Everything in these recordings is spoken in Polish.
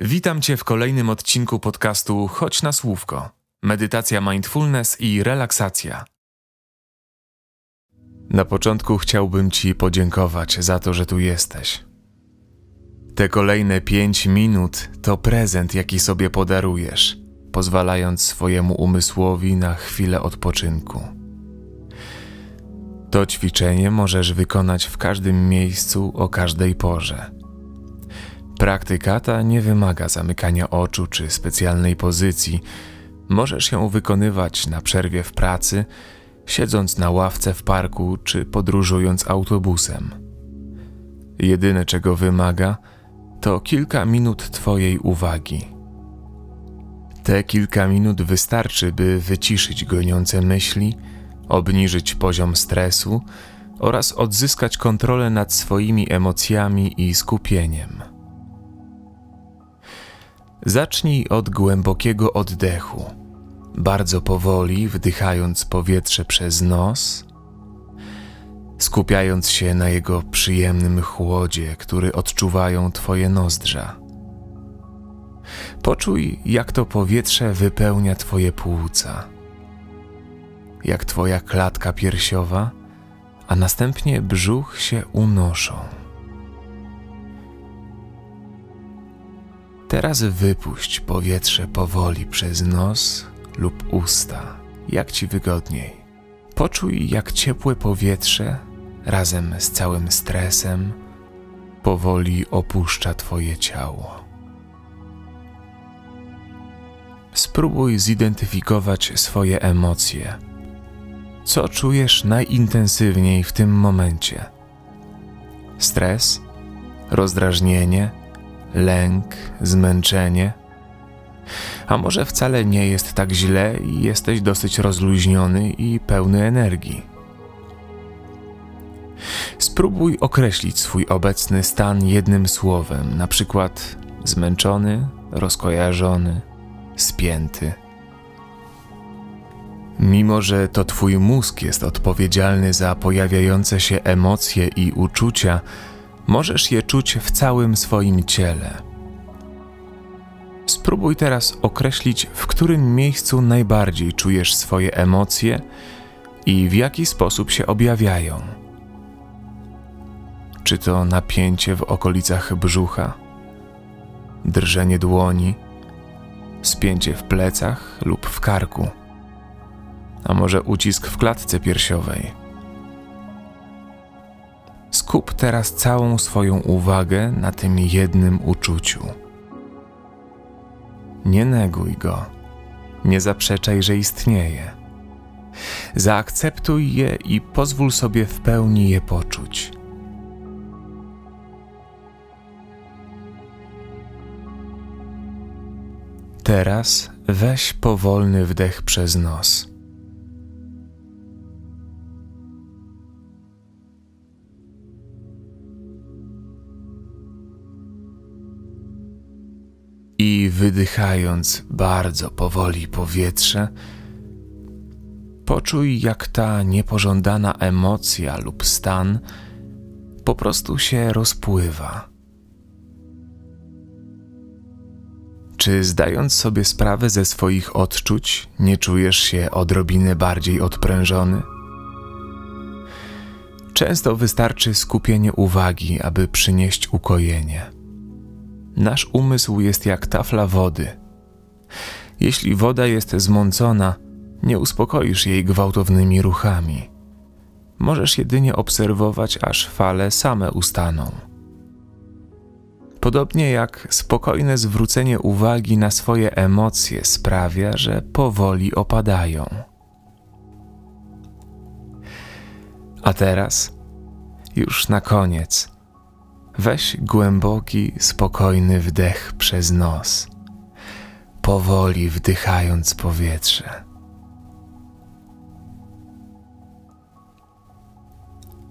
Witam Cię w kolejnym odcinku podcastu Chodź na Słówko. Medytacja mindfulness i relaksacja. Na początku chciałbym Ci podziękować za to, że tu jesteś. Te kolejne pięć minut to prezent, jaki sobie podarujesz, pozwalając swojemu umysłowi na chwilę odpoczynku. To ćwiczenie możesz wykonać w każdym miejscu o każdej porze Praktyka ta nie wymaga zamykania oczu czy specjalnej pozycji. Możesz ją wykonywać na przerwie w pracy, siedząc na ławce w parku czy podróżując autobusem. Jedyne czego wymaga, to kilka minut Twojej uwagi. Te kilka minut wystarczy, by wyciszyć goniące myśli, obniżyć poziom stresu oraz odzyskać kontrolę nad swoimi emocjami i skupieniem. Zacznij od głębokiego oddechu, bardzo powoli wdychając powietrze przez nos, skupiając się na jego przyjemnym chłodzie, który odczuwają Twoje nozdrza. Poczuj, jak to powietrze wypełnia Twoje płuca, jak Twoja klatka piersiowa, a następnie brzuch się unoszą. Teraz wypuść powietrze powoli przez nos lub usta, jak ci wygodniej. Poczuj, jak ciepłe powietrze razem z całym stresem powoli opuszcza Twoje ciało. Spróbuj zidentyfikować swoje emocje. Co czujesz najintensywniej w tym momencie? Stres, rozdrażnienie, lęk, zmęczenie. A może wcale nie jest tak źle i jesteś dosyć rozluźniony i pełny energii. Spróbuj określić swój obecny stan jednym słowem, na przykład zmęczony, rozkojarzony, spięty. Mimo, że to Twój mózg jest odpowiedzialny za pojawiające się emocje i uczucia, Możesz je czuć w całym swoim ciele. Spróbuj teraz określić, w którym miejscu najbardziej czujesz swoje emocje i w jaki sposób się objawiają. Czy to napięcie w okolicach brzucha, drżenie dłoni, spięcie w plecach lub w karku, a może ucisk w klatce piersiowej Skup teraz całą swoją uwagę na tym jednym uczuciu. Nie neguj go, nie zaprzeczaj, że istnieje. Zaakceptuj je i pozwól sobie w pełni je poczuć. Teraz weź powolny wdech przez nos. I wydychając bardzo powoli powietrze, poczuj, jak ta niepożądana emocja lub stan po prostu się rozpływa. Czy zdając sobie sprawę ze swoich odczuć, nie czujesz się odrobinę bardziej odprężony? Często wystarczy skupienie uwagi, aby przynieść ukojenie. Nasz umysł jest jak tafla wody. Jeśli woda jest zmącona, nie uspokoisz jej gwałtownymi ruchami. Możesz jedynie obserwować, aż fale same ustaną. Podobnie jak spokojne zwrócenie uwagi na swoje emocje sprawia, że powoli opadają. A teraz, już na koniec, Weź głęboki, spokojny wdech przez nos, powoli wdychając powietrze.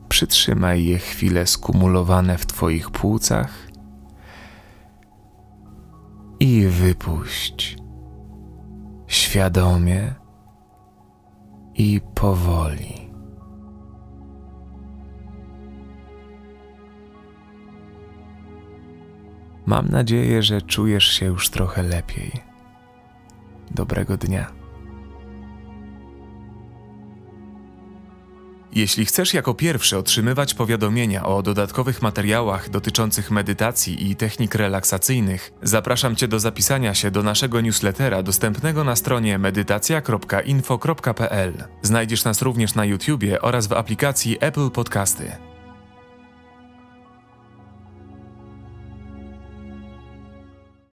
Przytrzymaj je chwilę skumulowane w Twoich płucach i wypuść świadomie i powoli. Mam nadzieję, że czujesz się już trochę lepiej. Dobrego dnia. Jeśli chcesz jako pierwszy otrzymywać powiadomienia o dodatkowych materiałach dotyczących medytacji i technik relaksacyjnych, zapraszam Cię do zapisania się do naszego newslettera dostępnego na stronie medytacja.info.pl. Znajdziesz nas również na YouTubie oraz w aplikacji Apple Podcasty.